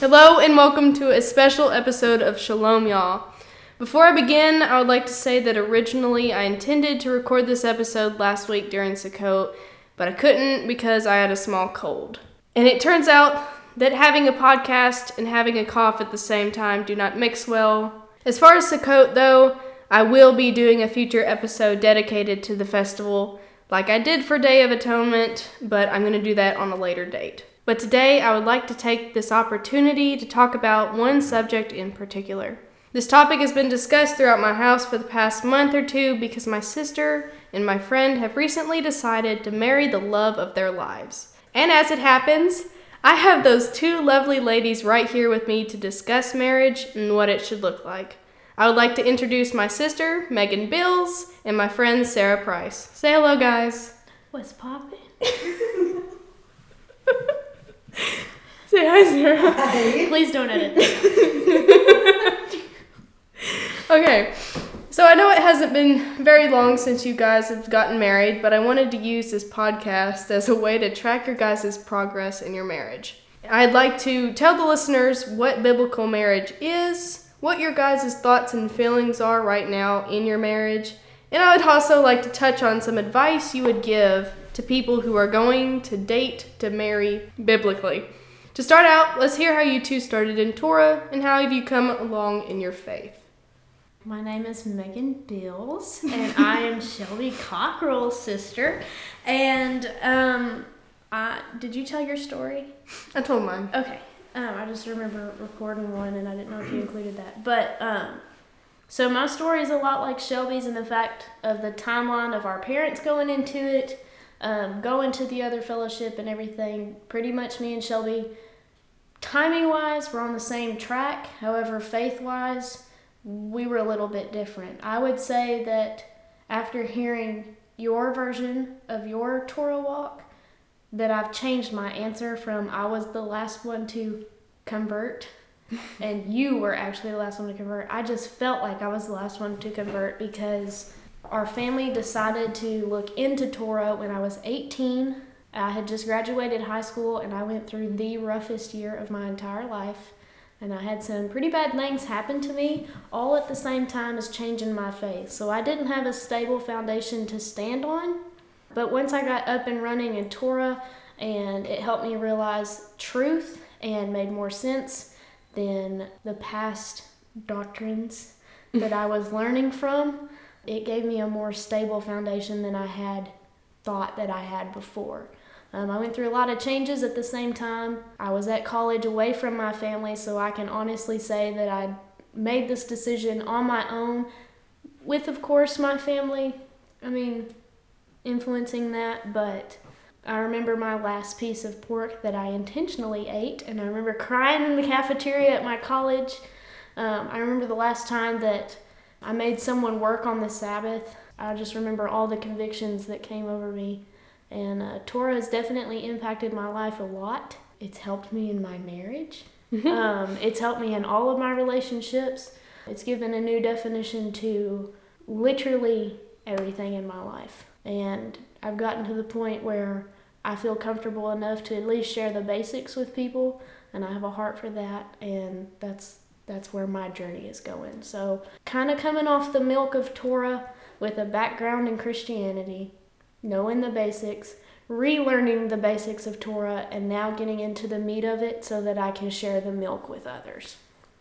Hello and welcome to a special episode of Shalom, y'all. Before I begin, I would like to say that originally I intended to record this episode last week during Sukkot, but I couldn't because I had a small cold. And it turns out that having a podcast and having a cough at the same time do not mix well. As far as Sukkot, though, I will be doing a future episode dedicated to the festival, like I did for Day of Atonement, but I'm going to do that on a later date. But today I would like to take this opportunity to talk about one subject in particular. This topic has been discussed throughout my house for the past month or two because my sister and my friend have recently decided to marry the love of their lives. And as it happens, I have those two lovely ladies right here with me to discuss marriage and what it should look like. I would like to introduce my sister, Megan Bills, and my friend, Sara Price. Say hello, guys. What's poppin'? Say hi, Sara. Please don't edit this. Okay, so I know it hasn't been very long since you guys have gotten married, but I wanted to use this podcast as a way to track your guys' progress in your marriage. I'd like to tell the listeners what biblical marriage is, what your guys' thoughts and feelings are right now in your marriage, and I would also like to touch on some advice you would give to people who are going to date to marry biblically. To start out, let's hear how you two started in Torah and how have you come along in your faith. My name is Megan Bills, and I am Shelby Cockrell's sister. And um, I, did you tell your story? I told mine. Okay. Um, I just remember recording one, and I didn't know if you included that. But um, so my story is a lot like Shelby's in the fact of the timeline of our parents going into it, um, going to the other fellowship, and everything. Pretty much, me and Shelby, timing wise, we're on the same track. However, faith wise, we were a little bit different. I would say that after hearing your version of your Torah walk, that I've changed my answer from I was the last one to convert and you were actually the last one to convert. I just felt like I was the last one to convert because our family decided to look into Torah when I was 18. I had just graduated high school and I went through the roughest year of my entire life and I had some pretty bad things happen to me all at the same time as changing my faith. So I didn't have a stable foundation to stand on. But once I got up and running in Torah and it helped me realize truth and made more sense than the past doctrines that I was learning from, it gave me a more stable foundation than I had thought that I had before. Um, I went through a lot of changes at the same time. I was at college away from my family, so I can honestly say that I made this decision on my own, with, of course, my family. I mean, influencing that, but I remember my last piece of pork that I intentionally ate, and I remember crying in the cafeteria at my college. Um, I remember the last time that I made someone work on the Sabbath. I just remember all the convictions that came over me. And uh, Torah has definitely impacted my life a lot. It's helped me in my marriage. um, it's helped me in all of my relationships. It's given a new definition to literally everything in my life. And I've gotten to the point where I feel comfortable enough to at least share the basics with people, and I have a heart for that, and that's that's where my journey is going. So, kind of coming off the milk of Torah with a background in Christianity, knowing the basics, relearning the basics of Torah, and now getting into the meat of it so that I can share the milk with others.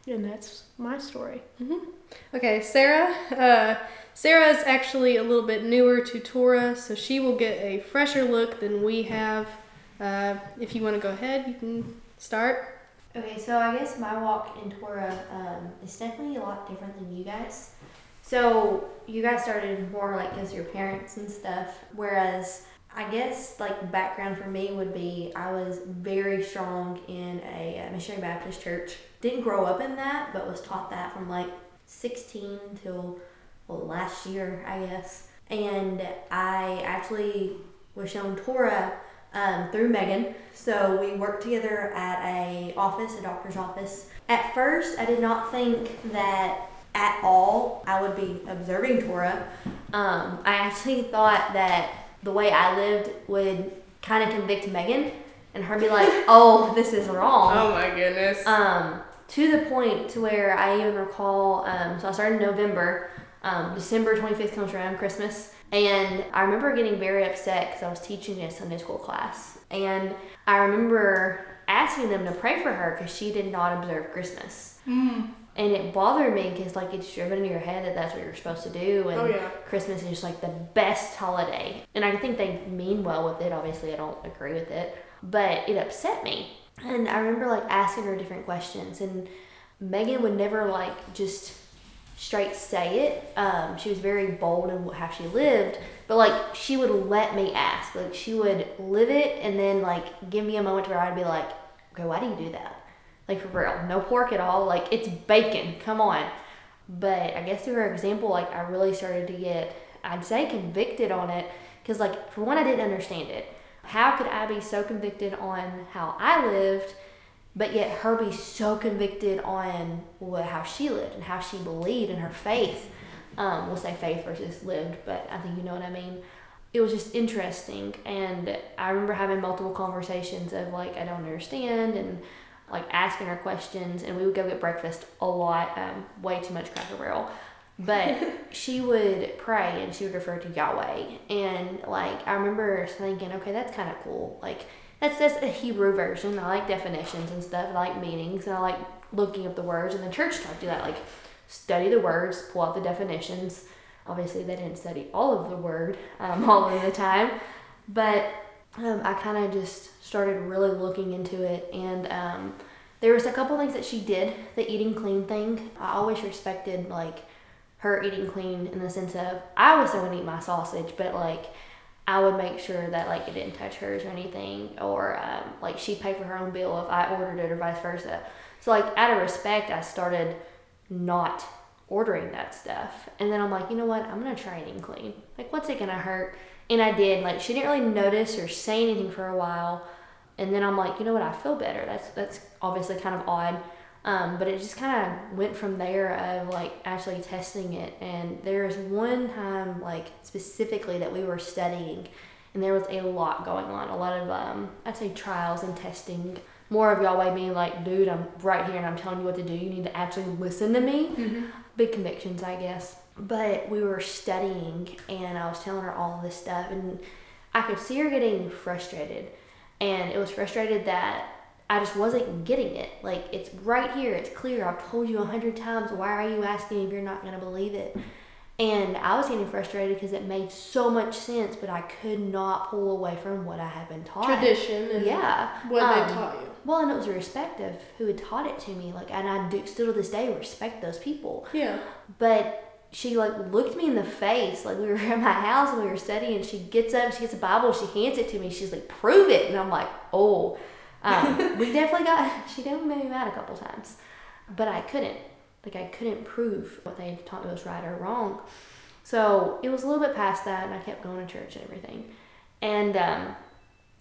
And that's my story. Mm-hmm. Okay, Sara. Uh, Sara is actually a little bit newer to Torah, so she will get a fresher look than we have. Uh, if you want to go ahead, you can start. Okay, so I guess my walk in Torah um, is definitely a lot different than you guys. So you guys started more like as your parents and stuff, whereas I guess like background for me would be I was very strong in a missionary Baptist church. Didn't grow up in that, but was taught that from like 16 till well last year, I guess. And I actually was shown Torah um, through Megan. So we worked together at a office, a doctor's office. At first, I did not think that at all I would be observing Torah. Um, I actually thought that the way I lived would kind of convict Megan. and her be like, "Oh, this is wrong." Oh my goodness. Um, to the point to where I even recall. Um, so I started in November. Um, December twenty fifth comes around Christmas, and I remember getting very upset because I was teaching a Sunday school class, and I remember asking them to pray for her because she did not observe Christmas. Mm. And it bothered me because like it's driven into your head that that's what you're supposed to do, and Oh yeah. Christmas is just like the best holiday. And I think they mean well with it. Obviously, I don't agree with it, but it upset me. And I remember like asking her different questions, and Megan would never like just straight say it. Um, she was very bold in how she lived, but like she would let me ask. Like she would live it, and then like give me a moment where I'd be like, "Okay, why do you do that?" Like for real, no pork at all. Like it's bacon. Come on. But I guess through her example, like I really started to get, I'd say, convicted on it. Because, like, for one, I didn't understand it. How could I be so convicted on how I lived, but yet her be so convicted on what, how she lived and how she believed in her faith? Um, we'll say faith versus lived, but I think you know what I mean. It was just interesting. And I remember having multiple conversations of, like, I don't understand, and like asking her questions, and we would go get breakfast a lot, um, way too much Cracker Barrel. But she would pray and she would refer to Yahweh, and like I remember thinking, okay, that's kind of cool. Like that's just a Hebrew version. I like definitions and stuff. I like meanings, and I like looking up the words. And the church taught you that, like study the words, pull out the definitions. Obviously, they didn't study all of the word um, all of the time, but um, I kind of just started really looking into it, and um, there was a couple things that she did. The eating clean thing, I always respected like her eating clean in the sense of I was still gonna eat my sausage, but like I would make sure that like it didn't touch hers or anything, or um, like she paid for her own bill if I ordered it or vice versa. So like out of respect, I started not ordering that stuff, and then I'm like, you know what? I'm gonna try eating clean. Like, what's it gonna hurt? And I did. Like, she didn't really notice or say anything for a while. And then I'm like, you know what? I feel better. That's that's obviously kind of odd. Um, but it just kind of went from there of like actually testing it. And there was one time like specifically that we were studying, and there was a lot going on. A lot of um, I'd say trials and testing. More of Yahweh being like, dude, I'm right here and I'm telling you what to do. You need to actually listen to me. Mm-hmm. Big convictions, I guess. But we were studying, and I was telling her all this stuff, and I could see her getting frustrated. And it was frustrated that I just wasn't getting it. Like, it's right here, it's clear. I've told you a hundred times. Why are you asking if you're not going to believe it? And I was getting frustrated because it made so much sense, but I could not pull away from what I had been taught. Tradition and Yeah. what Um, they taught you. Well, and it was a respect of who had taught it to me. Like, and I do still to this day respect those people. Yeah. But she like looked me in the face. Like we were at my house and we were studying. She gets up, she gets a Bible, she hands it to me. She's like, "Prove it," and I'm like, "Oh." Um, we definitely got. She definitely made me mad a couple times, but I couldn't. Like I couldn't prove what they had taught me was right or wrong. So it was a little bit past that, and I kept going to church and everything. And um,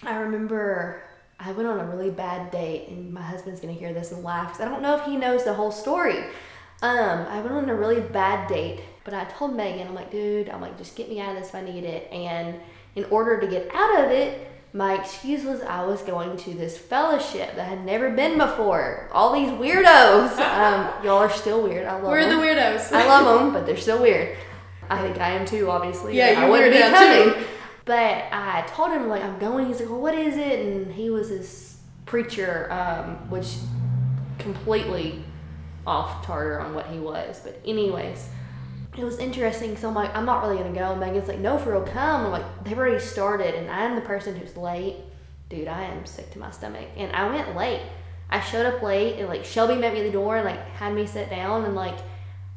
I remember I went on a really bad date, and my husband's gonna hear this and laugh because I don't know if he knows the whole story. Um, I went on a really bad date, but I told Megan, I'm like, dude, I'm like, just get me out of this if I need it. And in order to get out of it, my excuse was I was going to this fellowship that I had never been before. All these weirdos. Um, y'all are still weird. I love We're them. the weirdos. I love them, but they're still weird. I think I am too, obviously. Yeah, you wouldn't be out too. But I told him like I'm going. He's like, well, what is it? And he was this preacher, um, which completely off tartar on what he was. But anyways, it was interesting. So I'm like, I'm not really gonna go. And Megan's like, no, for real, come. I'm like, they've already started, and I'm the person who's late. Dude, I am sick to my stomach, and I went late. I showed up late, and like Shelby met me at the door and like had me sit down, and like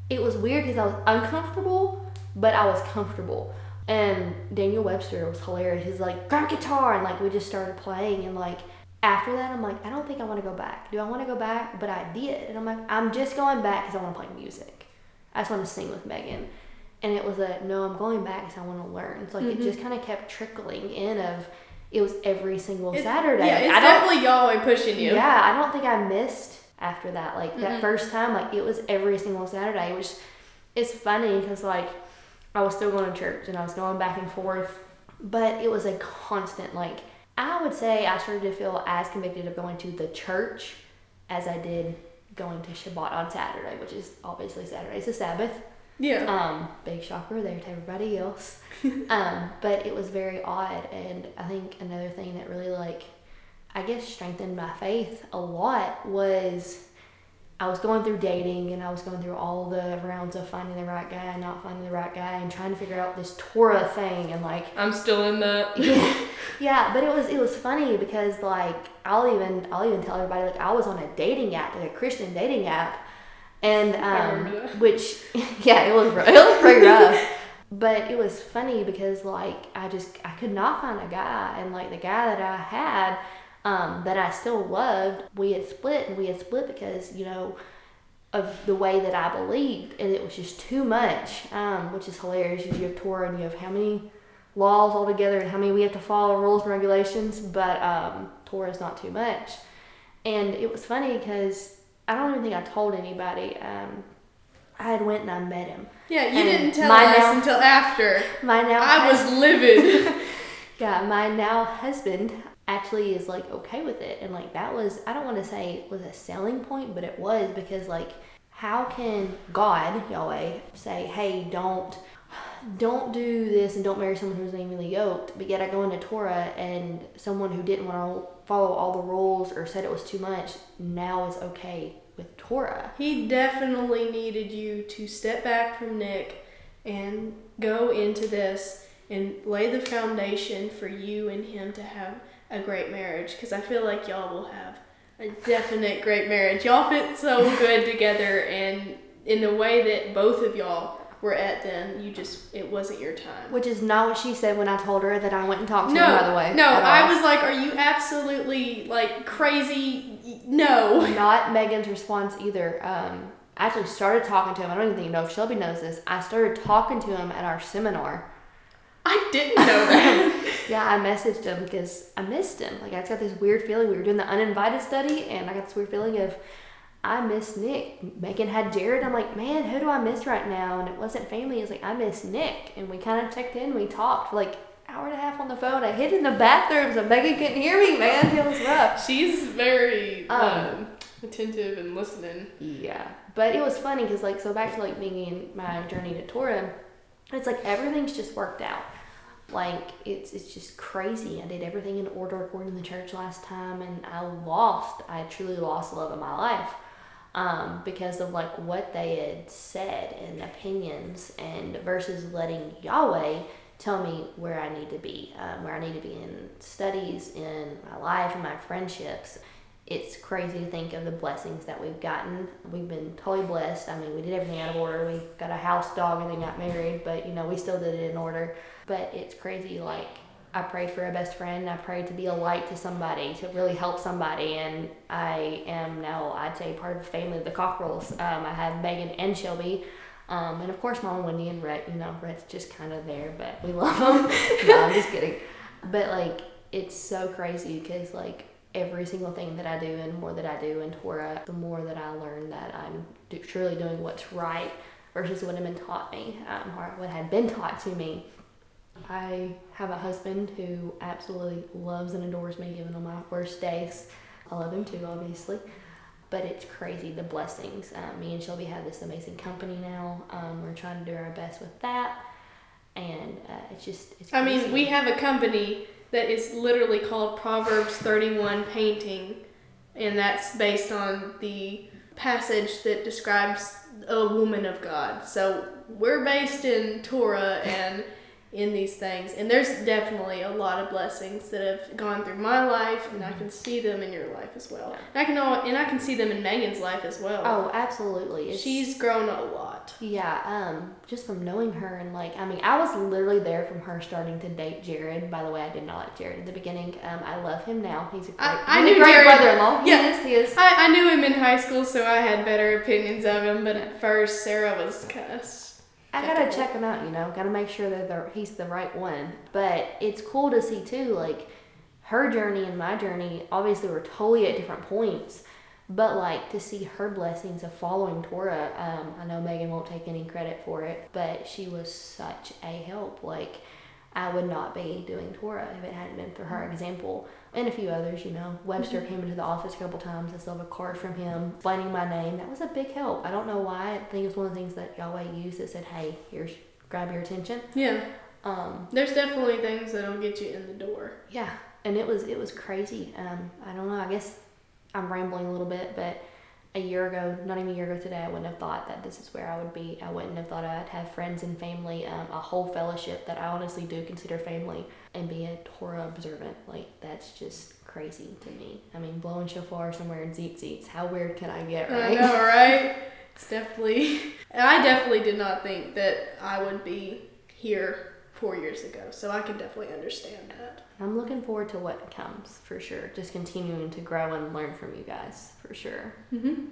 it was weird because I was uncomfortable, but I was comfortable. And Daniel Webster was hilarious. He's like, grab guitar, and like we just started playing, and like after that, I'm like, I don't think I want to go back. Do I want to go back? But I did, and I'm like, I'm just going back because I want to play music. I just want to sing with Megan. And it was a no, I'm going back because I want to learn. So like Mhm. it just kind of kept trickling in of it was every single It's- Saturday. Yeah, it's I don't definitely Yahweh pushing you. yeah, I don't think I missed after that. Like Mhm. that first time, like it was every single Saturday, which is funny because like I was still going to church and I was going back and forth, but it was a constant like I would say I started to feel as convicted of going to the church as I did going to Shabbat on Saturday, which is obviously Saturday's a Sabbath. Yeah. Um, big shocker there to everybody else. um, but it was very odd, and I think another thing that really like, I guess, strengthened my faith a lot was I was going through dating and I was going through all the rounds of finding the right guy, not finding the right guy, and trying to figure out this Torah thing and like I'm still in that. yeah, yeah, but it was it was funny because like I'll even I'll even tell everybody like I was on a dating app, like a Christian dating app, and um, which yeah, it was it was pretty rough. But it was funny because like I just I could not find a guy, and like the guy that I had um, that I still loved, we had split, and we had split because you know of the way that I believed, and it was just too much, um, which is hilarious. You have Torah and you have how many laws altogether, and how many we have to follow rules and regulations, but um, Torah is not too much. And it was funny because I don't even think I told anybody. Um, I had went and I met him. Yeah, you And didn't tell my us now- until after. My now I hus- was livid. yeah, my now husband actually is like okay with it, and like that was I don't want to say was a selling point, but it was because like how can God Yahweh say, hey, don't don't do this and don't marry someone who's unevenly yoked, but yet I go into Torah and someone who didn't want to follow all the rules or said it was too much now is okay with Torah. he definitely needed you to step back from Nick and go into this and lay the foundation for you and him to have a great marriage because I feel like y'all will have a definite great marriage. Y'all fit so good together and in the way that both of y'all were at then, you just it wasn't your time. Which is not what she said when I told her that I went and talked to No, him, by the way. no, I was like, "Are you absolutely like crazy?" No. Not Megan's response either. Um, I actually started talking to him. I don't even know if Shelby knows this. I started talking to him at our seminar. I didn't know that. Yeah, I messaged him because I missed him. Like I just got this weird feeling. We were doing the uninvited study, and I got this weird feeling of I miss Nick. Megan had Jared. I'm like, man, who do I miss right now? And it wasn't family. It's like I miss Nick, and we kind of checked in. We talked for like hour and a half on the phone. I hid in the bathroom so Megan couldn't hear me. Man, it was rough. She's very Um, um, attentive and listening. Yeah, but it was funny because like so back to like me and my journey to Torah, it's like everything's just worked out. Like it's it's just crazy. I did everything in order according to the church last time, and I lost. I truly lost love of my life um, because of like what they had said and opinions, and versus letting Yahweh tell me where I need to be, um, where I need to be in studies, in my life, and my friendships it's crazy to think of the blessings that we've gotten. We've been totally blessed. I mean, we did everything out of order. We got a house, dog, and then got married, but you know, we still did it in order. But it's crazy. Like, I prayed for a best friend. I prayed to be a light to somebody, to really help somebody, and I am now, I'd say, part of the family of the Cockrells. Um, I have Megan and Shelby. Um, and of course, Mom, Wendy, and Rhett. You know, Rhett's just kind of there, but we love them. no, I'm just kidding. But like, it's so crazy because like every single thing that I do and more that I do in Torah, the more that I learn that I'm do, truly doing what's right versus what had been taught me um, or what had been taught to me. I have a husband who absolutely loves and adores me, even on my worst days. I love him too, obviously. But it's crazy the blessings. Um, me and Shelby have this amazing company now. Um, we're trying to do our best with that, and uh, it's just it's. I mean, we have a company that is literally called Proverbs 31 Painting, and that's based on the passage that describes a woman of God. So we're based in Torah and in these things, and there's definitely a lot of blessings that have gone through my life, and I can see them in your life as well. And I can al- and I can see them in Megan's life as well. Oh, absolutely. It's- she's grown a lot. Yeah, um, just from knowing her and like, I mean, I was literally there from her starting to date Jared. By the way, I did not like Jared in the beginning. Um, I love him now. He's a great, I- I he's a knew great Jared- brother-in-law. He yeah. is. He is. I, I knew him in high school, so I had better opinions of him. But at first, Sara was kind of. I gotta check him out. You know, gotta make sure that he's the right one. But it's cool to see too, like her journey and my journey. Obviously, we're totally at different points. But like to see her blessings of following Torah, um, I know Megan won't take any credit for it, but she was such a help. Like I would not be doing Torah if it hadn't been for her example and a few others, you know. Webster came into the office a couple times. I still have a card from him explaining my name. That was a big help. I don't know why. I think it was one of the things that Yahweh used that said, hey, here's, grab your attention. Yeah. Um, There's definitely things that'll get you in the door. yeah, and it was it was crazy. Um, I don't know. I guess I'm rambling a little bit, but a year ago, not even a year ago today, I wouldn't have thought that this is where I would be. I wouldn't have thought I'd have friends and family, um, a whole fellowship that I honestly do consider family, and be a Torah observant. Like that's just crazy to me. I mean, blowing shofar somewhere in zeet. How weird can I get, I right? know, right? It's definitely. And I definitely did not think that I would be here four years ago, so I can definitely understand that. I'm looking forward to what comes for sure. Just continuing to grow and learn from you guys for sure. Mm-hmm.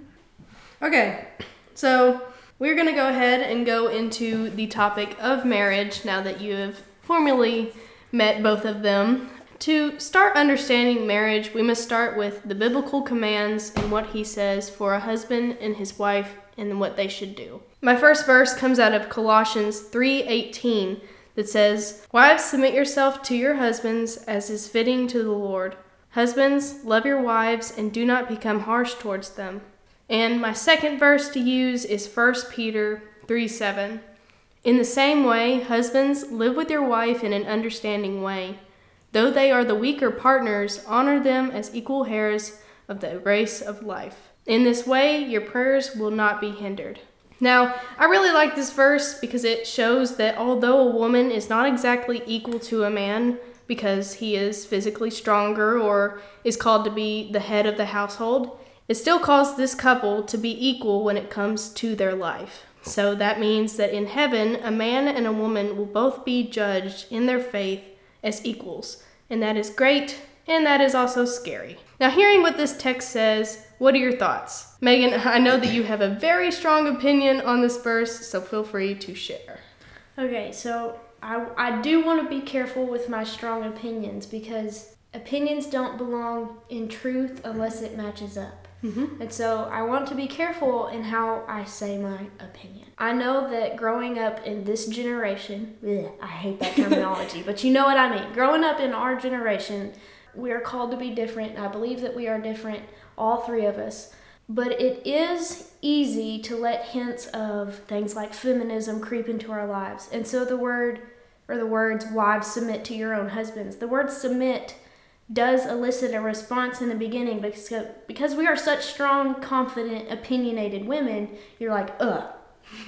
Okay, so we're gonna go ahead and go into the topic of marriage now that you have formally met both of them. To start understanding marriage, we must start with the biblical commands and what he says for a husband and his wife and what they should do. My first verse comes out of Colossians 3:18 that says, "Wives submit yourself to your husbands as is fitting to the Lord. Husbands, love your wives and do not become harsh towards them." And my second verse to use is 1 Peter 3 7. In the same way, husbands, live with your wife in an understanding way. Though they are the weaker partners, honor them as equal heirs of the race of life. In this way, your prayers will not be hindered. Now, I really like this verse because it shows that although a woman is not exactly equal to a man because he is physically stronger or is called to be the head of the household, it still calls this couple to be equal when it comes to their life. So that means that in heaven, a man and a woman will both be judged in their faith as equals. And that is great, and that is also scary. Now, hearing what this text says, what are your thoughts? Megan, I know that you have a very strong opinion on this verse, so feel free to share. Okay, so I, I do want to be careful with my strong opinions because opinions don't belong in truth unless it matches up. Mm-hmm. And so I want to be careful in how I say my opinion. I know that growing up in this generation, ugh, I hate that terminology, but you know what I mean. Growing up in our generation, we are called to be different. I believe that we are different, all three of us. But it is easy to let hints of things like feminism creep into our lives. And so the word, or the words, wives submit to your own husbands, the word submit does elicit a response in the beginning because, because we are such strong, confident, opinionated women, you're like, ugh,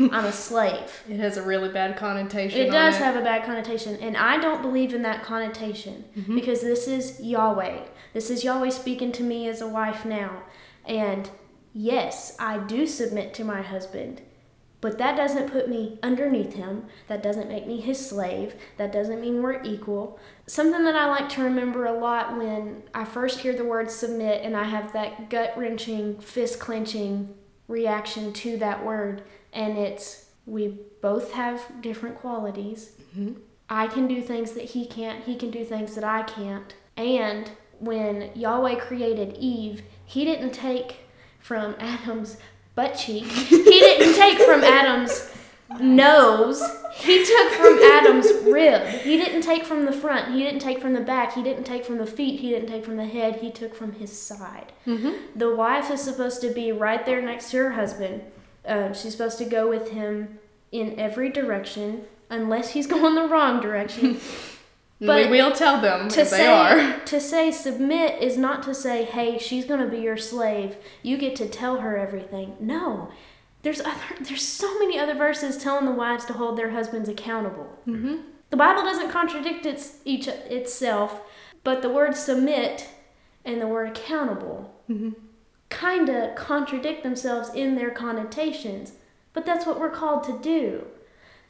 I'm a slave. It has a really bad connotation. It does it. have a bad connotation, and I don't believe in that connotation Mhm. because this is Yahweh. This is Yahweh speaking to me as a wife now. And yes, I do submit to my husband, but that doesn't put me underneath him. That doesn't make me his slave. That doesn't mean we're equal. Something that I like to remember a lot when I first hear the word submit and I have that gut wrenching, fist clenching reaction to that word, and it's we both have different qualities. Mhm. I can do things that he can't, he can do things that I can't. And when Yahweh created Eve, he didn't take from Adam's butt cheek, he didn't take from Adam's nose, he took from Adam's rib. He didn't take from the front, he didn't take from the back, he didn't take from the feet, he didn't take from the head, he took from his side. Mhm. The wife is supposed to be right there next to her husband. Um, she's supposed to go with him in every direction, unless he's going the wrong direction. But we will tell them to if say they are. to say submit is not to say, "Hey, she's going to be your slave. You get to tell her everything." No. There's other there's so many other verses telling the wives to hold their husbands accountable. Mm-hmm. The Bible doesn't contradict its, each itself, but the word submit and the word accountable Mm-hmm. kind of contradict themselves in their connotations, but that's what we're called to do.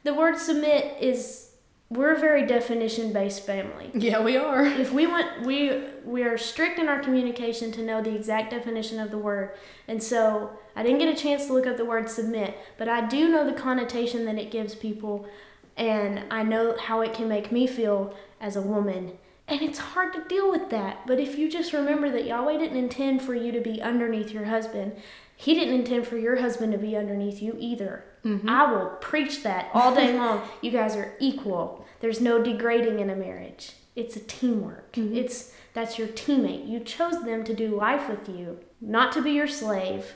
The word submit is we're a very definition based family. Yeah, we are. If we want we we are strict in our communication to know the exact definition of the word. And so I didn't get a chance to look up the word submit, but I do know the connotation that it gives people and I know how it can make me feel as a woman. And it's hard to deal with that. But if you just remember that Yahweh didn't intend for you to be underneath your husband, He didn't intend for your husband to be underneath you either. Mhm. I will preach that all day long. You guys are equal. There's no degrading in a marriage. It's a teamwork. Mhm. It's that's your teammate. You chose them to do life with you, not to be your slave,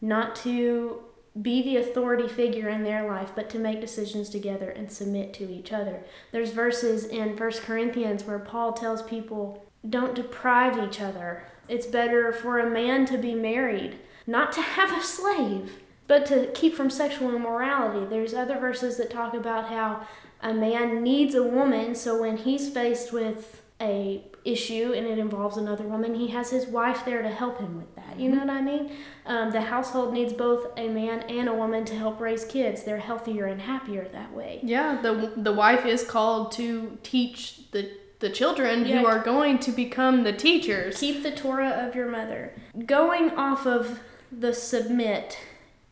not to be the authority figure in their life, but to make decisions together and submit to each other. There's verses in First Corinthians where Paul tells people, don't deprive each other. It's better for a man to be married, not to have a slave, but to keep from sexual immorality. There's other verses that talk about how a man needs a woman, so when he's faced with a issue and it involves another woman, he has his wife there to help him with that. You know what I mean? Um, the household needs both a man and a woman to help raise kids. They're healthier and happier that way. Yeah, the the wife is called to teach the the children Yeah. who are going to become the teachers. Keep the Torah of your mother. Going off of the submit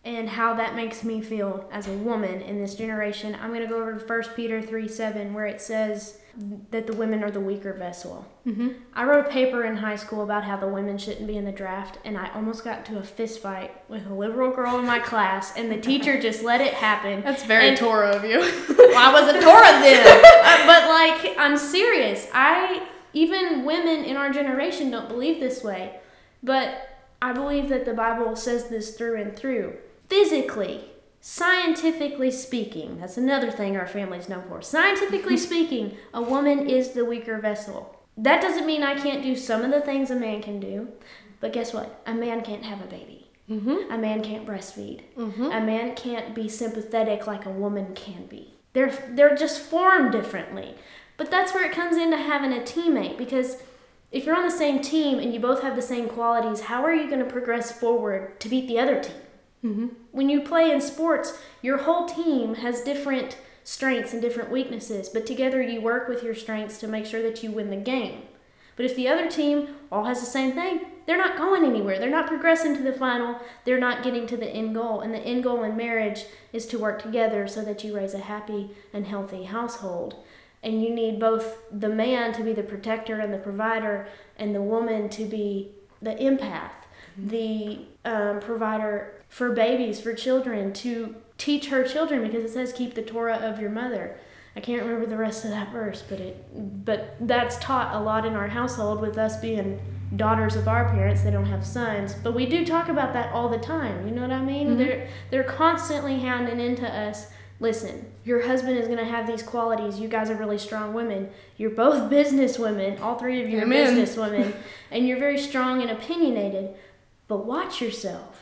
and how that makes me feel as a woman in this generation, I'm going to go over to 1 Peter 3 7, where it says that the women are the weaker vessel. hmm I wrote a paper in high school about how the women shouldn't be in the draft, and I almost got to a fist fight with a liberal girl in my class, and the teacher just let it happen. That's very And- Torah of you. Well, I wasn't Torah then. Uh, but like, I'm serious. I even women in our generation don't believe this way, but I believe that the Bible says this through and through. Physically, scientifically speaking, that's another thing our family's known for. Scientifically speaking, a woman is the weaker vessel. That doesn't mean I can't do some of the things a man can do, but guess what? A man can't have a baby. mm-hmm. A man can't breastfeed. Mm-hmm. A man can't be sympathetic like a woman can be. They're they're just formed differently. But that's where it comes into having a teammate because if you're on the same team and you both have the same qualities, how are you going to progress forward to beat the other team? Mm-hmm. When you play in sports, your whole team has different strengths and different weaknesses, but together you work with your strengths to make sure that you win the game. But if the other team all has the same thing, they're not going anywhere. They're not progressing to the final. They're not getting to the end goal. And the end goal in marriage is to work together so that you raise a happy and healthy household. And you need both the man to be the protector and the provider, and the woman to be the empath, the um, provider for babies, for children, to teach her children because it says keep the Torah of your mother. I can't remember the rest of that verse, but it but that's taught a lot in our household with us being daughters of our parents. They don't have sons, but we do talk about that all the time. You know what I mean? Mhm. They're they're constantly hounding into us. Listen, your husband is going to have these qualities. You guys are really strong women. You're both business women. All three of you are business women, and you're very strong and opinionated. But watch yourself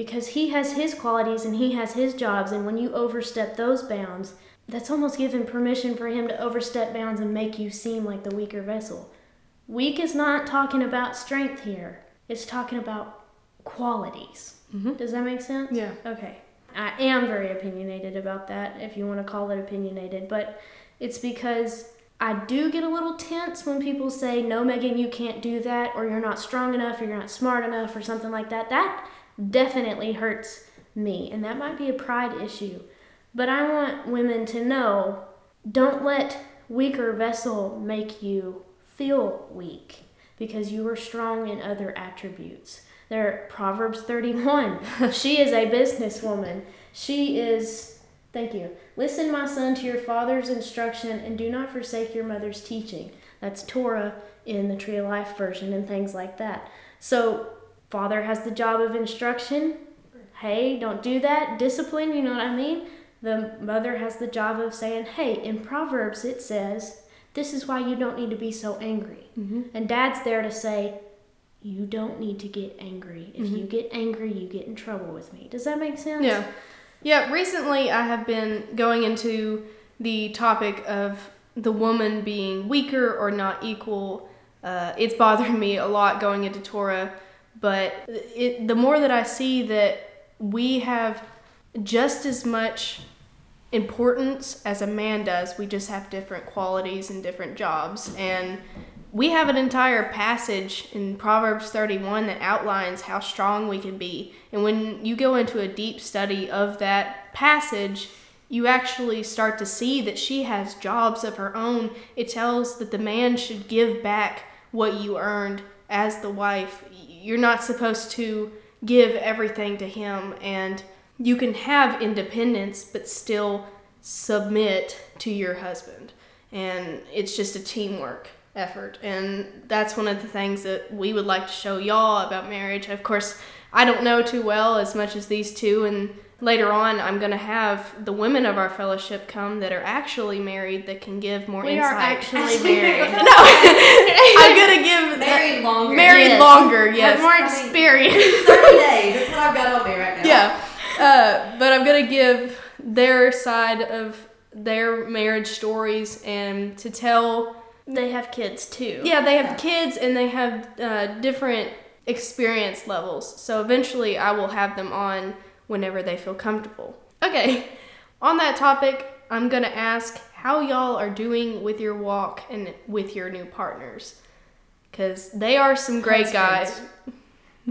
because he has his qualities and he has his jobs and when you overstep those bounds that's almost giving permission for him to overstep bounds and make you seem like the weaker vessel weak is not talking about strength here it's talking about qualities Mhm. does that make sense Yeah. okay i am very opinionated about that if you want to call it opinionated but it's because I do get a little tense when people say, No, Megan, you can't do that, or you're not strong enough, or you're not smart enough, or something like that. That definitely hurts me, and that might be a pride issue. But I want women to know don't let weaker vessel make you feel weak because you are strong in other attributes. There, Proverbs 31. she is a businesswoman. She is Thank you. Listen, my son, to your father's instruction and do not forsake your mother's teaching. That's Torah in the Tree of Life version and things like that. So, father has the job of instruction. Hey, don't do that. Discipline, you know what I mean? The mother has the job of saying, hey, in Proverbs it says, this is why you don't need to be so angry. Mm-hmm. And dad's there to say, you don't need to get angry. If Mhm. you get angry, you get in trouble with me. Does that make sense? Yeah. Yeah, recently I have been going into the topic of the woman being weaker or not equal. Uh, it's bothering me a lot going into Torah, but it, the more that I see that we have just as much importance as a man does, we just have different qualities and different jobs. And we have an entire passage in Proverbs 31 that outlines how strong we can be. And when you go into a deep study of that passage, you actually start to see that she has jobs of her own. It tells that the man should give back what you earned as the wife. You're not supposed to give everything to him and you can have independence but still submit to your husband. And it's just a teamwork effort. And that's one of the things that we would like to show y'all about marriage. Of course, I don't know too well as much as these two and later on I'm going to have the women of our fellowship come that are actually married that can give more We insight. are actually Actually married. no, I'm going to give Married longer. married Yes. longer, Have yes. more I mean- experience. 30 days. That's what I've got on me right now. yeah. Uh, but I'm gonna give their side of their marriage stories and to tell. They have kids too. Yeah, they have kids and they have uh, different experience levels. So eventually, I will have them on whenever they feel comfortable. Okay. On that topic, I'm gonna ask how y'all are doing with your walk and with your new partners, because they are some great Husbands.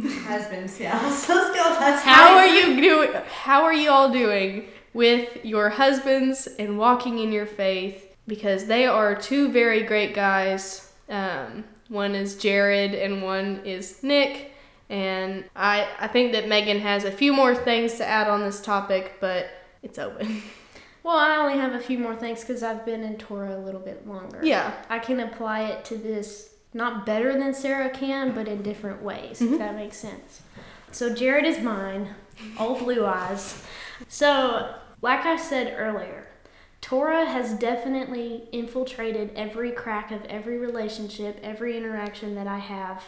guys. Husbands, yeah. Let's go husbands. How are you doing? How are you all doing with your husbands and walking in your faith? Because they are two very great guys. Um, one is Jared and one is Nick. And I, I think that Megan has a few more things to add on this topic, but it's open. Well, I only have a few more things because I've been in Torah a little bit longer. yeah. I can apply it to this not better than Sara can, but in different ways, Mhm. if that makes sense. So Jared is mine, old blue eyes. So, like I said earlier, Torah has definitely infiltrated every crack of every relationship, every interaction that I have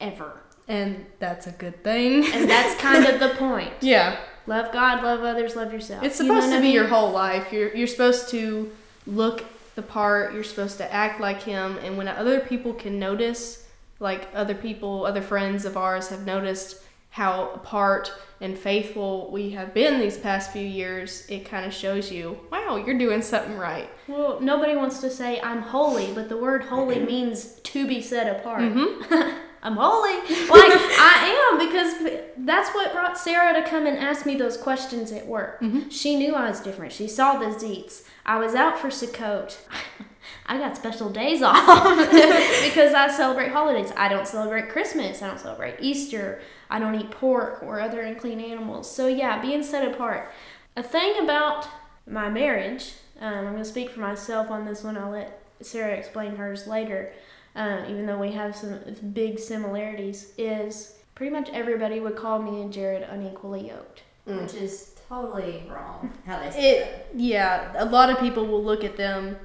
ever. And that's a good thing. And that's kind of the point. yeah. Love God, love others, love yourself. It's You know supposed what to I be mean? your whole life. You're you're supposed to look the part. You're supposed to act like him. And when other people can notice, like other people, other friends of ours have noticed how apart and faithful we have been these past few years, it kind of shows you, wow, you're doing something right. Well, nobody wants to say I'm holy, but the word holy means to be set apart. Mm-hmm. I'm holy. Like I am because that's what brought Sara to come and ask me those questions at work. Mhm. She knew I was different. She saw the zeets. I was out for Sukkot. I got special days off because I celebrate holidays. I don't celebrate Christmas. I don't celebrate Easter. I don't eat pork or other unclean animals. So yeah, being set apart. A thing about my marriage, um, I'm going to speak for myself on this one. I'll let Sara explain hers later um, even though we have some big similarities, is pretty much everybody would call me and Jared unequally yoked. Which is totally wrong how they say It yeah, a lot of people will look at them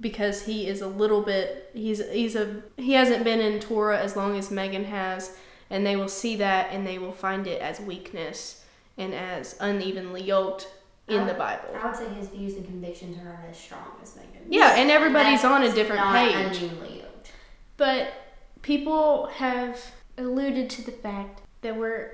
because he is a little bit he's he's a he hasn't been in Torah as long as Megan has and they will see that and they will find it as weakness and as unevenly yoked in the Bible. I would say his views and convictions are not as strong as Megan's. Yeah, and everybody's on a different not page. unevenly yoked. But people have alluded to the fact that we're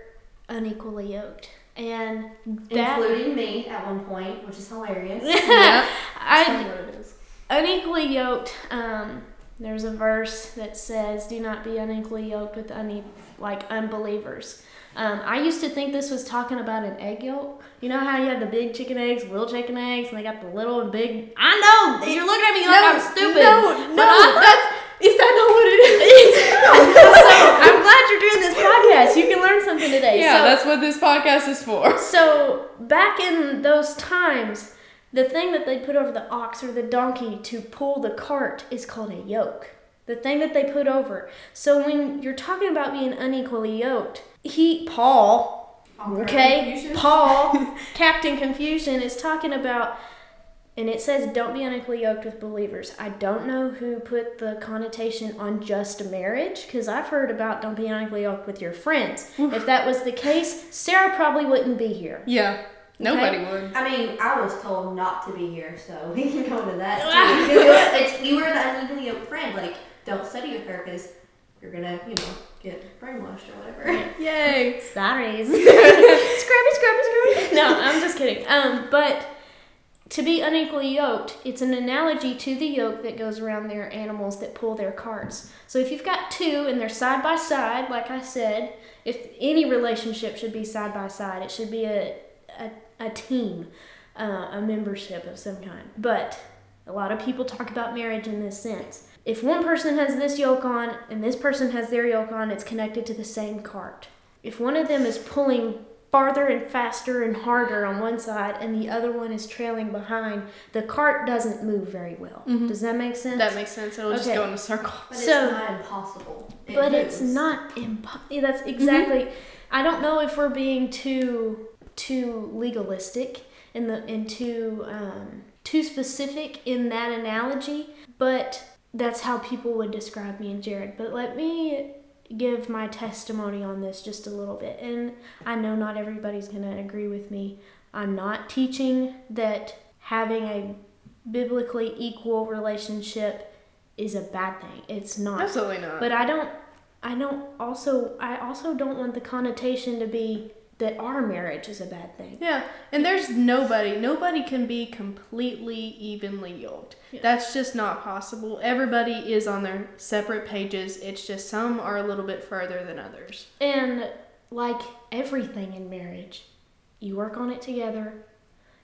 unequally yoked. And that. Including me at one point, which is hilarious. Yeah. I, Tell me what it is. unequally yoked um there's a verse that says do not be unequally yoked with une- like unbelievers um, i used to think this was talking about an egg yolk you know how you have the big chicken eggs little chicken eggs and they got the little and big i know you're looking at me like i'm stupid No, but no, I- that's is that not what it is? so i'm glad you're doing this podcast you can learn something today yeah, so, that's what this podcast is for. so back in those times, the thing that they put over the ox or the donkey to pull the cart is called a yoke. The thing that they put over. So when you're talking about being unequally yoked, he Paul, okay, Paul, Captain Confusion is talking about and it says don't be unequally yoked with believers. I don't know who put the connotation on just marriage because I've heard about don't be unequally yoked with your friends. if that was the case, Sara probably wouldn't be here. Yeah. Nobody would. I mean, I was told not to be here, so we can go into that too. Because it's, you were the unevenly yoked friend. Like, don't study with her because you're gonna, you know, get brainwashed or whatever. Yay. Sorry. scrubby, scrubby, scrubby. No, I'm just kidding. Um, but to be unequally yoked, it's an analogy to the yoke that goes around their animals that pull their carts. So if you've got two and they're side by side, like I said, if any relationship should be side by side, it should be a a, a team, uh, a membership of some kind. But a lot of people talk about marriage in this sense. If one person has this yoke on and this person has their yoke on, it's connected to the same cart. if one of them is pulling farther and faster and harder on one side and the other one is trailing behind, the cart doesn't move very well. Mhm. Does that make sense? That makes sense. It'll just go in a circle. But So- it's not impossible. It but it's moves. not impo- that's exactly i don't know if we're being too too legalistic in the and too um, too specific in that analogy but that's how people would describe me and jared but let me give my testimony on this just a little bit. And i know not everybody's going to agree with me. I'm not teaching that having a biblically equal relationship is a bad thing. It's not. Absolutely not. but I don't I don't also I also don't want the connotation to be that our marriage is a bad thing. Yeah, and there's nobody, nobody can be completely evenly yoked. Yeah. That's just not possible. Everybody is on their separate pages. It's just some are a little bit further than others. And like everything in marriage, you work on it together.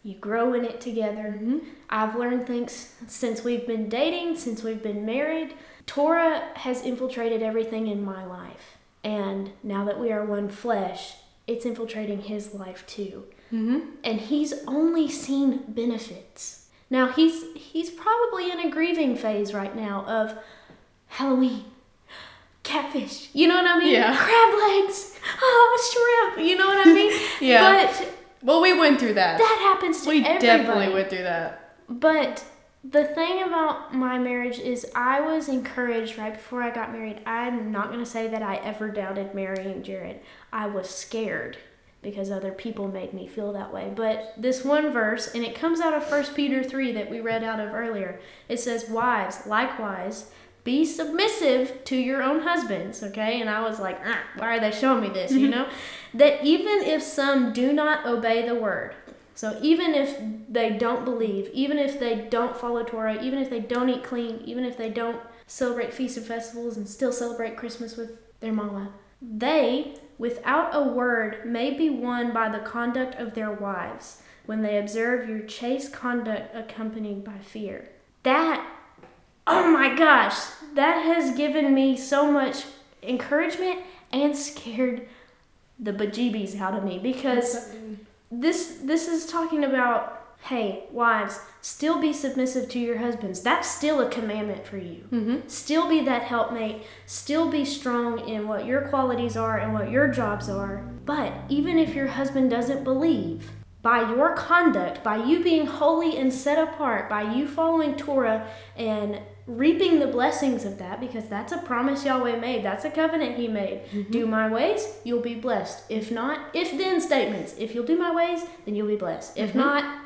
You grow in it together. Mm-hmm. I've learned things since we've been dating, since we've been married. Torah has infiltrated everything in my life. And now that we are one flesh, it's infiltrating his life too. Mm-hmm. and he's only seen benefits. Now he's he's probably in a grieving phase right now of Halloween, catfish. You know what I mean? Yeah. Crab legs. Oh, shrimp. You know what I mean? Yeah. But Well, we went through that. that happens to we everybody. definitely went through that. But the thing about my marriage is I was encouraged right before I got married. I'm not going to say that I ever doubted marrying Jared. I was scared because other people made me feel that way. But this one verse, and it comes out of 1 Peter 3 that we read out of earlier, it says, Wives, likewise, be submissive to your own husbands, okay? And I was like, ah, why are they showing me this, you know? that even if some do not obey the word, so even if they don't believe, even if they don't follow Torah, even if they don't eat clean, even if they don't celebrate feasts and festivals and still celebrate Christmas with their mama, they, without a word, may be won by the conduct of their wives when they observe your chaste conduct accompanied by fear. That, oh my gosh, that has given me so much encouragement and scared the bejeebies out of me because this this is talking about hey wives still be submissive to your husbands. That's still a commandment for you. Mm-hmm. still be that helpmate. Still be strong in what your qualities are and what your jobs are. But even if your husband doesn't believe by your conduct by you being holy and set apart by you following torah and reaping the blessings of that because that's a promise yahweh made. That's a covenant he made. Mm-hmm. Do my ways you'll be blessed. If not if then statements. If you'll do my ways then you'll be blessed. If mm-hmm. not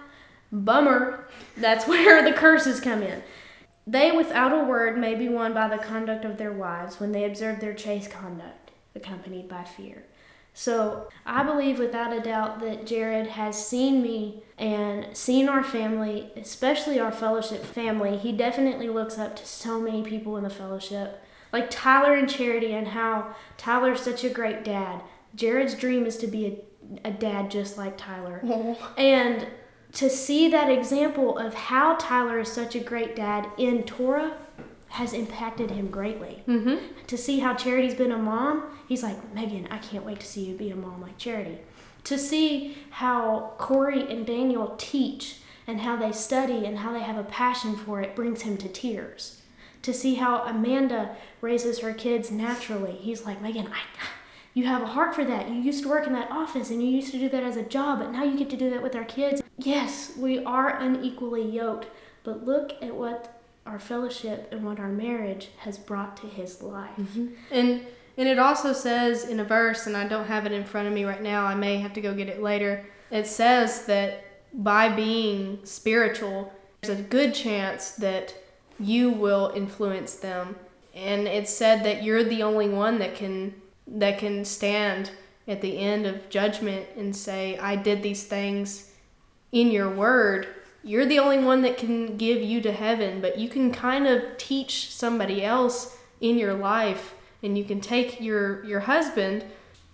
bummer. That's where the curses come in. They without a word may be won by the conduct of their wives when they observe their chaste conduct accompanied by fear so I believe without a doubt that Jared has seen me and seen our family, especially our fellowship family. He definitely looks up to so many people in the fellowship, like Tyler and Charity, and how Tyler's such a great dad. Jared's dream is to be a, a dad just like Tyler. And to see that example of how Tyler is such a great dad in Torah has impacted him greatly Mm-hmm. to see how Charity's been a mom, he's like, Megan, I can't wait to see you be a mom like Charity. To see how Corey and Daniel teach and how they study and how they have a passion for it brings him to tears. To see how Amanda raises her kids naturally, he's like, Megan, I, you have a heart for that. You used to work in that office and you used to do that as a job, but now you get to do that with our kids. Yes, we are unequally yoked, but look at what our fellowship and what our marriage has brought to his life. Mm-hmm. And and it also says in a verse, and I don't have it in front of me right now. I may have to go get it later. It says that by being spiritual, there's a good chance that you will influence them. And it's said that you're the only one that can that can stand at the end of judgment and say, "I did these things in your word." You're the only one that can give you to heaven, but you can kind of teach somebody else in your life and you can take your your husband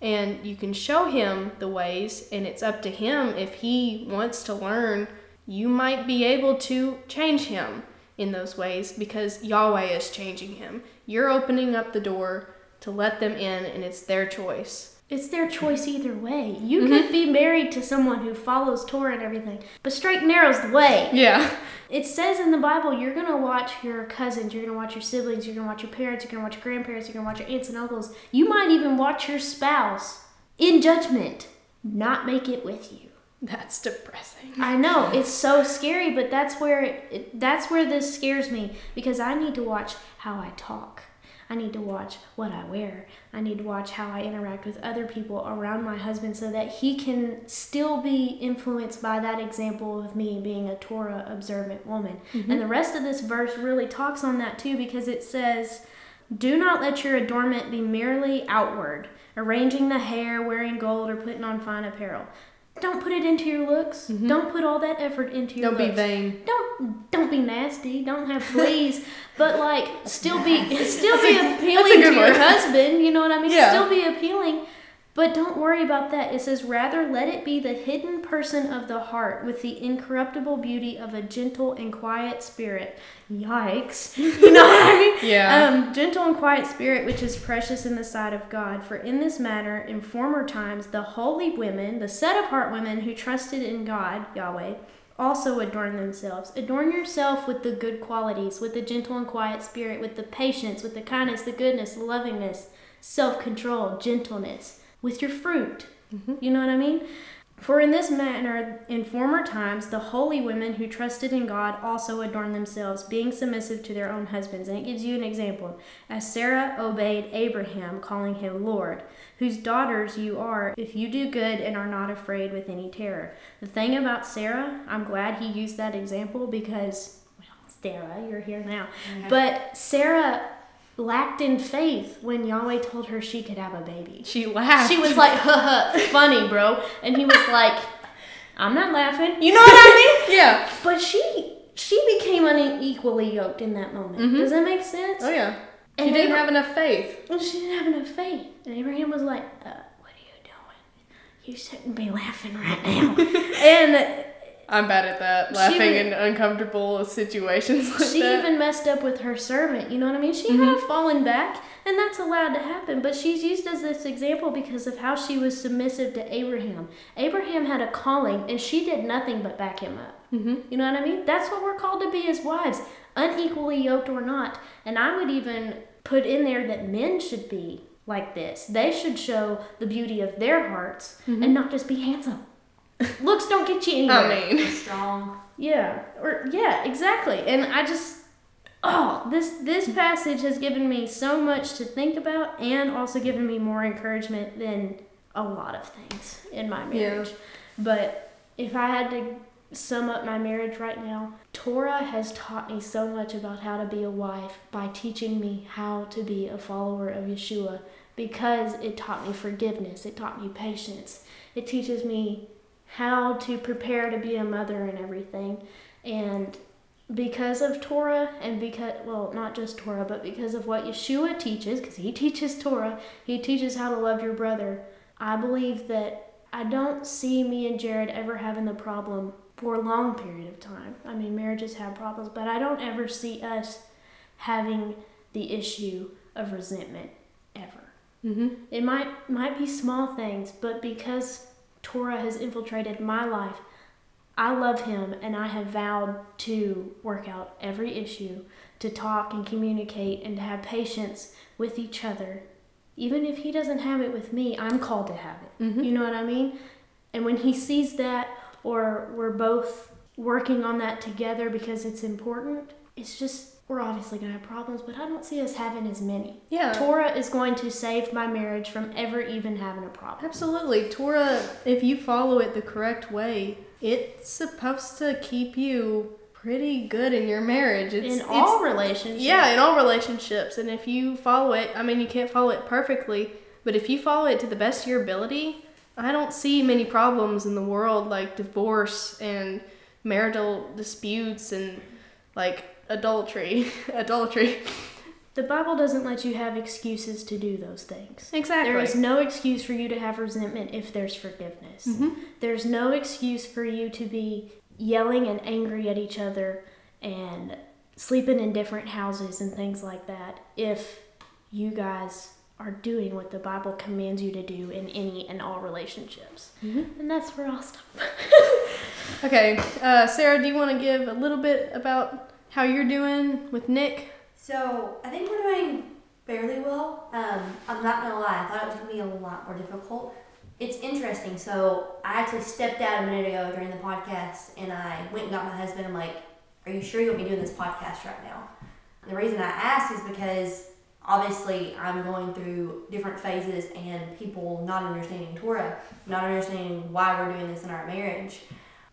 and you can show him the ways and it's up to him. If he wants to learn you might be able to change him in those ways because Yahweh is changing him. You're opening up the door to let them in and it's their choice it's their choice either way. You mm-hmm. could be married to someone who follows Torah and everything, but straight narrow's the way. Yeah. It says in the Bible, you're gonna watch your cousins, you're gonna watch your siblings, you're gonna watch your parents, you're gonna watch your grandparents, you're gonna watch your aunts and uncles. You might even watch your spouse in judgment not make it with you. That's depressing. I know it's so scary, but that's where it, that's where this scares me because I need to watch how I talk. I need to watch what I wear. I need to watch how I interact with other people around my husband so that he can still be influenced by that example of me being a Torah observant woman. And mm-hmm. the rest of this verse really talks on that too because it says, Do not let your adornment be merely outward, arranging the hair, wearing gold, or putting on fine apparel. Don't put it into your looks. Mm-hmm. Don't put all that effort into your looks. Don't be vain. don't don't be nasty. Don't have fleas, but like still be still be appealing to your husband. You know what I mean? Yeah. Still be appealing, but don't worry about that. It says rather let it be the hidden person of the heart with the incorruptible beauty of a gentle and quiet spirit. Yikes! You know what I mean? Yeah. Um, gentle and quiet spirit, which is precious in the sight of God. For in this matter, in former times, the holy women, the set apart women who trusted in God, Yahweh, also adorn themselves. Adorn yourself with the good qualities, with the gentle and quiet spirit, with the patience, with the kindness, the goodness, the lovingness, self control, gentleness, with your fruit. Mm-hmm. You know what I mean? For in this manner, in former times, the holy women who trusted in God also adorned themselves, being submissive to their own husbands. And it gives you an example. As Sarah obeyed Abraham, calling him Lord, whose daughters you are, if you do good and are not afraid with any terror. The thing about Sarah, I'm glad he used that example because, well, Sara, you're here now. Mm-hmm. But Sarah lacked in faith when Yahweh told her she could have a baby. she laughed. She was like, "Haha, funny, bro," and he was like, "I'm not laughing." You know what I mean? yeah. But she she became unequally yoked in that moment. Does that make sense? Oh yeah. And she didn't Abra- have enough faith. Well, she didn't have enough faith, and Abraham was like, uh, "What are you doing? You shouldn't be laughing right now." and I'm bad at that. Laughing was- in uncomfortable situations like that. she that. even messed up with her servant. You know what I mean? She had a fallen back, and that's allowed to happen. But she's used as this example because of how she was submissive to Abraham. Abraham had a calling, and she did nothing but back him up. mm-hmm. You know what I mean? That's what we're called to be as wives, unequally yoked or not. And I would even put in there that men should be like this. They should show the beauty of their hearts and not just be handsome. Looks don't get you anywhere. I mean, Strong. Yeah, or yeah, exactly. And I just oh, this this passage has given me so much to think about and also given me more encouragement than a lot of things in my marriage. Yeah. marriage. But if I had to sum up my marriage right now, Torah has taught me so much about how to be a wife by teaching me how to be a follower of Yeshua because it taught me forgiveness, it taught me patience. It teaches me how to prepare to be a mother and everything. And because of Torah, and because, well, not just Torah, but because of what Yeshua teaches, because he teaches Torah, he teaches how to love your brother. I believe that I don't see me and Jared ever having the problem for a long period of time. I mean, marriages have problems, but I don't ever see us having the issue of resentment ever. mm-hmm. It might might be small things, but because Torah has infiltrated my life, I love him and I have vowed to work out every issue, to talk and communicate and to have patience with each other. Even if he doesn't have it with me, I'm called to have it. Mhm. You know what I mean? And when he sees that or we're both working on that together because it's important, it's just we're obviously going to have problems, but I don't see us having as many. yeah. Torah is going to save my marriage from ever even having a problem. Absolutely. Torah, if you follow it the correct way, it's supposed to keep you pretty good in your marriage. It's, In it's- all relationships. Yeah, in all relationships. And if you follow it, I mean, you can't follow it perfectly, but if you follow it to the best of your ability, I don't see many problems in the world like divorce and marital disputes and like adultery. adultery. The Bible doesn't let you have excuses to do those things. Exactly. There is no excuse for you to have resentment if there's forgiveness. Mhm. There's no excuse for you to be yelling and angry at each other and sleeping in different houses and things like that if you guys are doing what the Bible commands you to do in any and all relationships. Mm-hmm. And that's where I'll stop. Okay, uh, Sara, do you want to give a little bit about how you're doing with Nick? So I think we're doing fairly well. Um, I'm not gonna lie, I thought it was gonna be a lot more difficult. It's interesting. So I actually stepped out a minute ago during the podcast, and I went and got my husband. I'm like, "Are you sure you want be doing this podcast right now?" And the reason I asked is because obviously I'm going through different phases, and people not understanding Torah, not understanding why we're doing this in our marriage.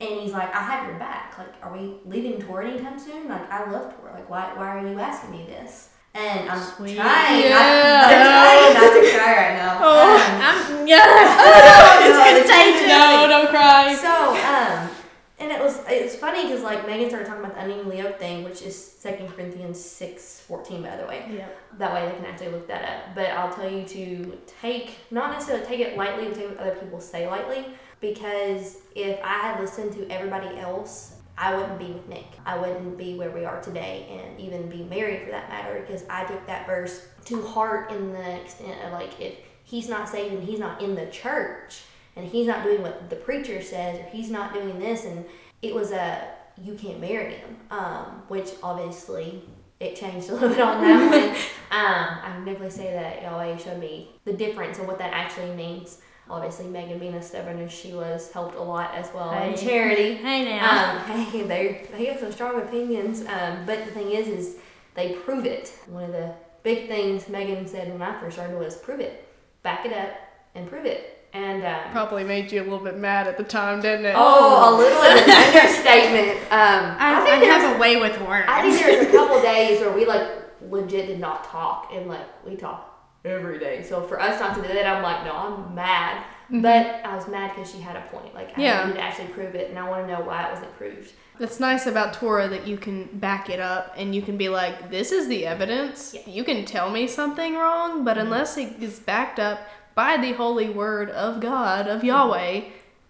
And he's like, I have your back. Like, are we leaving Torah anytime soon? Like, I love Torah. Like, why, why are you asking me this? And I'm Sweet. trying, Yeah. not, I'm trying not to cry right now. Oh. Um, I'm, yeah. no, it's contagious. No, don't cry. so, um, and it was it's funny because like Megan started talking about the unevenly yoked thing, which is Second Corinthians six fourteen, by the way. Yeah. That way they can actually look that up. But I'll tell you to take not necessarily take it lightly, take what other people say lightly. Because if I had listened to everybody else, I wouldn't be with Nick. I wouldn't be where we are today, and even be married for that matter. Because I took that verse to heart in the extent of like if he's not saved and he's not in the church and he's not doing what the preacher says or he's not doing this and it was a you can't marry him um, which obviously it changed a little bit on that one um, i can definitely say that yahweh showed me the difference and what that actually means obviously megan being as stubborn as she was helped a lot as well in Hey. charity Hey now. um, hey, they they have some strong opinions, um, but the thing is, is they prove it. One of the big things Megan said when I first started was prove it, back it up, and prove it. And um, Probably made you a little bit mad at the time, didn't it? oh, a little is an understatement. Um, I, I, think there was- have a way with words. I think there was a couple days where we like legit did not talk, and like we talk every day. So for us not to do that, I'm like, no, I'm mad. But I was mad because she had a point. Like I Mm-hmm. Yeah. needed to actually prove it, and I want to know why it wasn't proved. That's nice about Torah that you can back it up and you can be like, this is the evidence. Yeah. You can tell me something wrong, but unless it is backed up by the holy word of God, of Yahweh,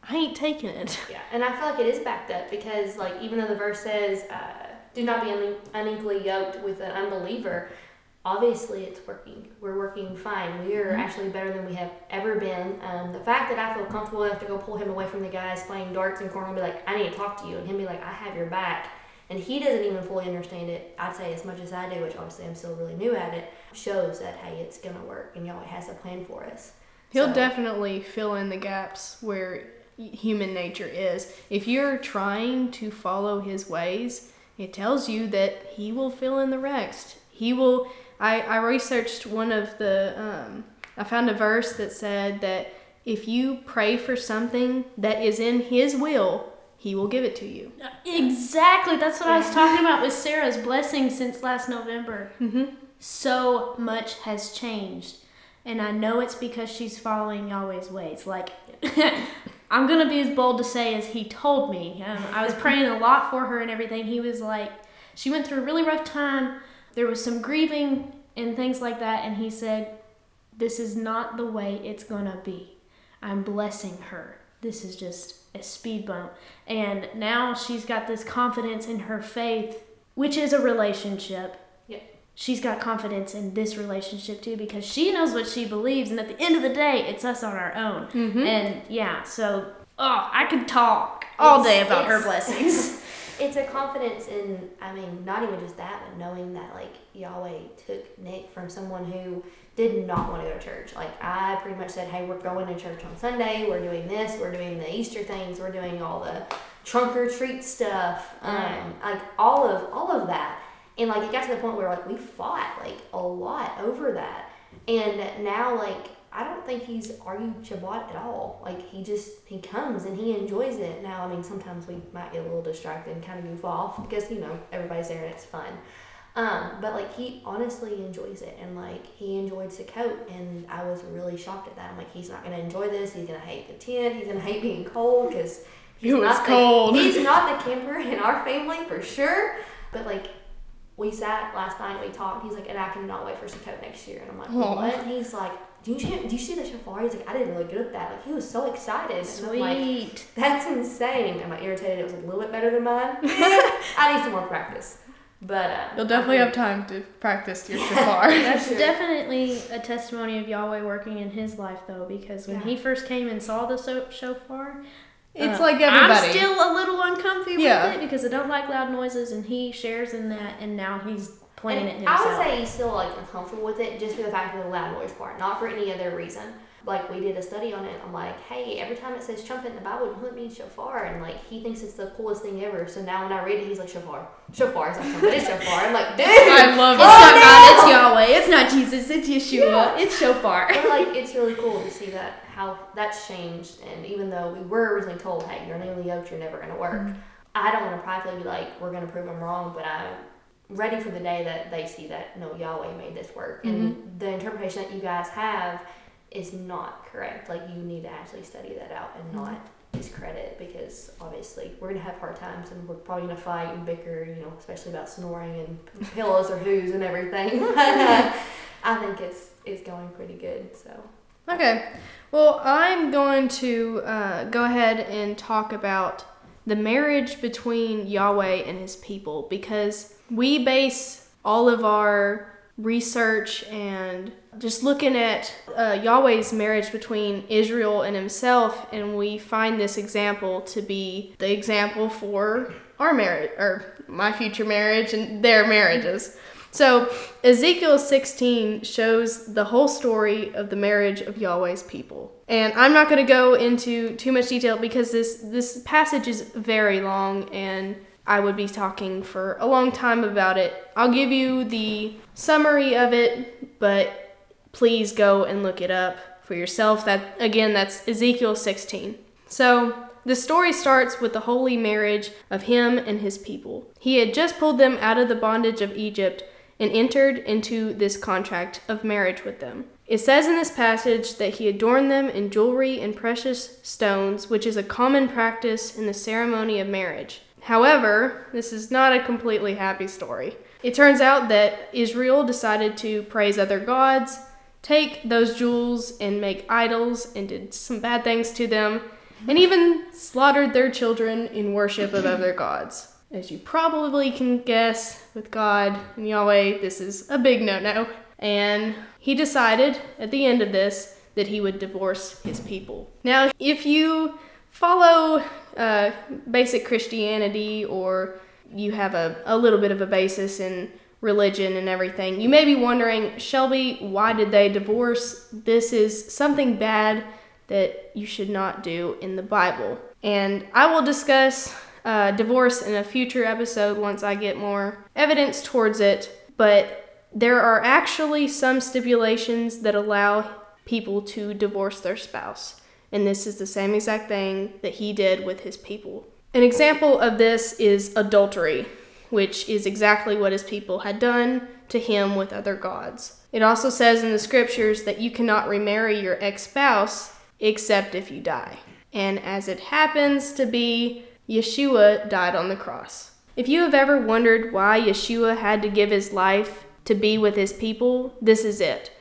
I ain't taking it. Yeah, and I feel like it is backed up because, like, even though the verse says, uh, "Do not be unequally yoked with an unbeliever," obviously it's working. We're working fine. We are actually better than we have ever been. Um, the fact that I feel comfortable enough to go pull him away from the guys playing darts in corner and be like, "I need to talk to you," and him be like, "I have your back," and he doesn't even fully understand it. I'd say as much as I do, which obviously I'm still really new at it, shows that hey, it's gonna work, and Yahweh has a plan for us. He'll So- definitely fill in the gaps where human nature is. If you're trying to follow his ways, it tells you that he will fill in the rest. He will. I, I researched one of the. Um, I found a verse that said that if you pray for something that is in his will, he will give it to you. Exactly. That's what I was talking about with Sara's blessing since last November. Mm-hmm. So much has changed. And I know it's because she's following Yahweh's ways. Like, I'm going to be as bold to say as he told me. Um, I was praying a lot for her and everything. He was like, she went through a really rough time. There was some grieving and things like that. And he said, This is not the way it's going to be. I'm blessing her. This is just a speed bump. And now she's got this confidence in her faith, which is a relationship. Yeah. She's got confidence in this relationship too because she knows what she believes. And at the end of the day, it's us on our own. Mm-hmm. And yeah, so, oh, I could talk all day about her blessings. It's a confidence in, I mean, not even just that, but knowing that, like, Yahweh took Nick from someone who did not want to go to church. Like, I pretty much said, hey, we're going to church on Sunday, we're doing this, we're doing the Easter things, we're doing all the trunk or treat stuff, um, like, all of, all of that. And, like, it got to the point where, like, we fought, like, a lot over that. And now, like, I don't think he's argued Shabbat at all. Like he just he comes and he enjoys it. Now, I mean, sometimes we might get a little distracted and kind of goof off because you know everybody's there and it's fun. Um, but like he honestly enjoys it and like he enjoyed Sukkot and I was really shocked at that. I'm like, he's not gonna enjoy this. He's gonna hate the tent. He's gonna hate being cold because he's It not cold. The, he's not the camper in our family for sure. But like we sat last night, and we talked. He's like, and I cannot wait for Sukkot next year. And I'm like, Aw. what? And he's like, do you do you see the shofar? He's like, I didn't really get that. Like he was so excited. And I'm like, Sweet. that's insane. Am I irritated? It was a little bit better than mine. I need some more practice. But uh, You'll definitely have time to practice your shofar. That's definitely a testimony of Yahweh working in his life, though, because when Yeah. he first came and saw the so- shofar, it's uh, like everybody. I'm still a little uncomfy Yeah. with it because I don't like loud noises, and he shares in that, and now he's playing it And I would say he's still like uncomfortable with it just for the fact of the loud noise part, not for any other reason. Like we did a study on it. I'm like, hey, every time it says trumpet in the Bible, it means shofar, and like he thinks it's the coolest thing ever. So now when I read it, he's like shofar, shofar. It's not trumpet, it's shofar. I'm like, dude. I love it's it. not Oh, God, it's! Yahweh. It's not Jesus. It's Yeshua. Yeah. It's shofar. but like it's really cool to see that how that's changed and even though we were originally told hey you're newly yoked you're never going to work mm-hmm. i don't want to pridefully be like we're going to prove them wrong but i'm ready for the day that they see that no yahweh made this work. And the interpretation that you guys have is not correct. Like you need to actually study that out and not discredit because obviously we're to have hard times and we're probably to fight and bicker you know especially about snoring and pillows or who's and everything. I think it's it's going pretty good so. Okay. Well, I'm going to uh, go ahead and talk about the marriage between Yahweh and his people because we base all of our research and just looking at uh, Yahweh's marriage between Israel and himself, and we find this example to be the example for our marriage or my future marriage and their marriages. So, Ezekiel 16 shows the whole story of the marriage of Yahweh's people. And I'm not going to go into too much detail because this this passage is very long and I would be talking for a long time about it. I'll give you the summary of it, but please go and look it up for yourself. That again, that's Ezekiel 16. So, the story starts with the holy marriage of him and his people. He had just pulled them out of the bondage of Egypt and entered into this contract of marriage with them. It says in this passage that he adorned them in jewelry and precious stones, which is a common practice in the ceremony of marriage. However, this is not a completely happy story. It turns out that Israel decided to praise other gods, take those jewels and make idols, and did some bad things to them, and even slaughtered their children in worship of other gods. As you probably can guess, with God and Yahweh, this is a big no no. And he decided at the end of this that he would divorce his people. Now, if you follow uh, basic Christianity or you have a, a little bit of a basis in religion and everything, you may be wondering, Shelby, why did they divorce? This is something bad that you should not do in the Bible. And I will discuss uh, divorce in a future episode once I get more evidence towards it. But there are actually some stipulations that allow people to divorce their spouse. And this is the same exact thing that he did with his people. An example of this is adultery, which is exactly what his people had done to him with other gods. It also says in the scriptures that you cannot remarry your ex spouse except if you die. And as it happens to be, Yeshua died on the cross. If you have ever wondered why Yeshua had to give his life to be with his people, this is it.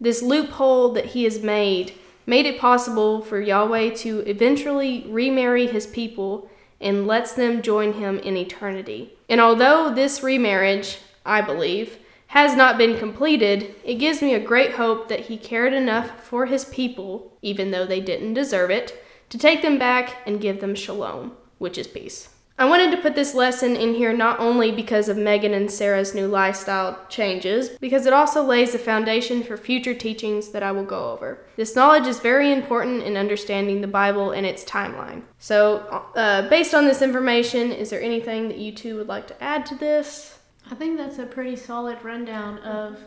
This loophole that he has made made it possible for Yahweh to eventually remarry his people and lets them join him in eternity. And although this remarriage, I believe, has not been completed, it gives me a great hope that he cared enough for his people, even though they didn't deserve it, to take them back and give them shalom, which is peace. I wanted to put this lesson in here not only because of Megan and Sara's new lifestyle changes, because it also lays the foundation for future teachings that I will go over. This knowledge is very important in understanding the Bible and its timeline. So, uh, based on this information, is there anything that you two would like to add to this? I think that's a pretty solid rundown of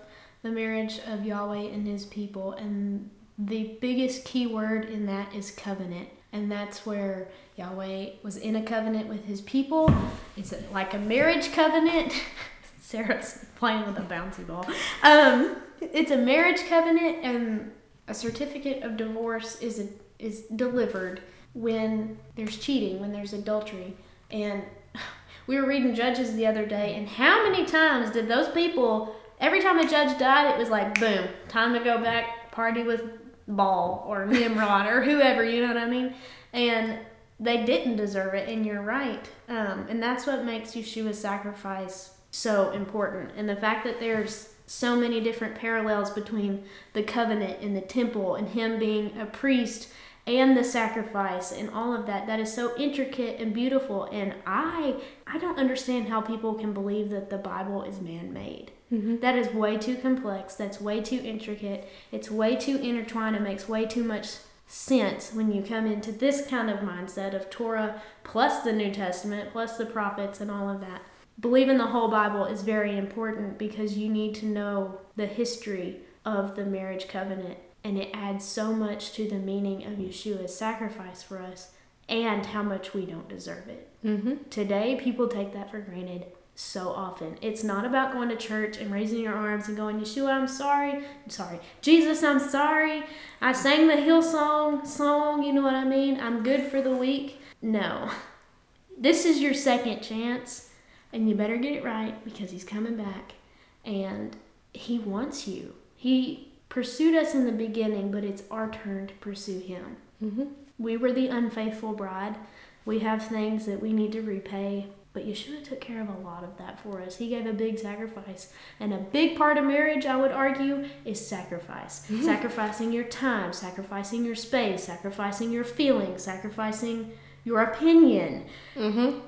the marriage of Yahweh and his people. And the biggest key word in that is covenant. And that's where Yahweh was in a covenant with his people. It's like a marriage covenant. Sara's playing with a bouncy ball. Um, it's a marriage covenant, and a certificate of divorce is a, is delivered when there's cheating, when there's adultery. And we were reading Judges the other day, and how many times did those people, every time a judge died, it was like, boom, time to go back, party with Baal or Nimrod or whoever, you know what I mean? And they didn't deserve it, and you're right. Um, and that's what makes Yeshua's sacrifice so important. And the fact that there's so many different parallels between the covenant and the temple and him being a priest and the sacrifice and all of that that is so intricate and beautiful and i i don't understand how people can believe that the bible is man-made Mhm. That is way too complex that's way too intricate it's way too intertwined it makes way too much sense when you come into this kind of mindset of torah plus the new testament plus the prophets and all of that believing the whole bible is very important because you need to know the history of the marriage covenant and it adds so much to the meaning of Yeshua's sacrifice for us and how much we don't deserve it. Mm-hmm. Today, people take that for granted so often. It's not about going to church and raising your arms and going, Yeshua, I'm sorry. I'm sorry. Jesus, I'm sorry. I sang the Hillsong song. You know what I mean? I'm good for the week. No. This is your second chance, and you better get it right because he's coming back. And he wants you. He pursued us in the beginning, but it's our turn to pursue him. Mm-hmm. We were the unfaithful bride. We have things that we need to repay, but Yeshua took care of a lot of that for us. He gave a big sacrifice. And a big part of marriage, I would argue, is sacrifice. Sacrificing your time, sacrificing your space, sacrificing your feelings, sacrificing your opinion Mm-hmm.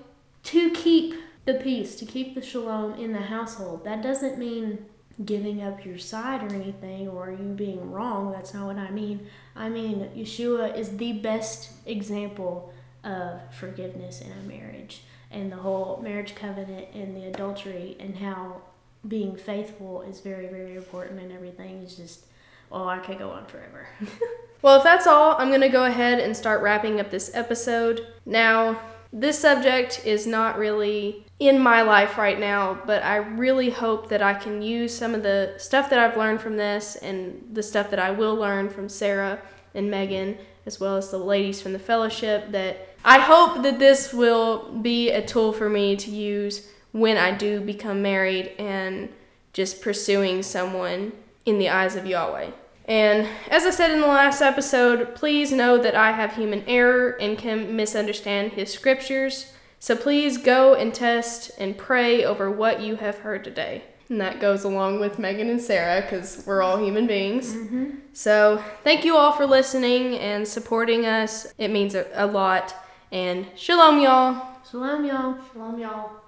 to keep the peace, to keep the shalom in the household. That doesn't mean giving up your side or anything or you being wrong. That's not what I mean. I mean, Yeshua is the best example of forgiveness in a marriage and the whole marriage covenant and the adultery and how being faithful is very, very important and everything is just, well, I could go on forever. Well, if that's all, I'm going to go ahead and start wrapping up this episode. Now, this subject is not really in my life right now, but I really hope that I can use some of the stuff that I've learned from this and the stuff that I will learn from Sara and Megan, as well as the ladies from the fellowship, that I hope that this will be a tool for me to use when I do become married and just pursuing someone in the eyes of Yahweh. And as I said in the last episode, please know that I have human error and can misunderstand his scriptures. So please go and test and pray over what you have heard today. And that goes along with Megan and Sara because we're all human beings. Mm-hmm. So thank you all for listening and supporting us. It means a, a lot. And shalom, y'all. Shalom, y'all. Shalom, y'all.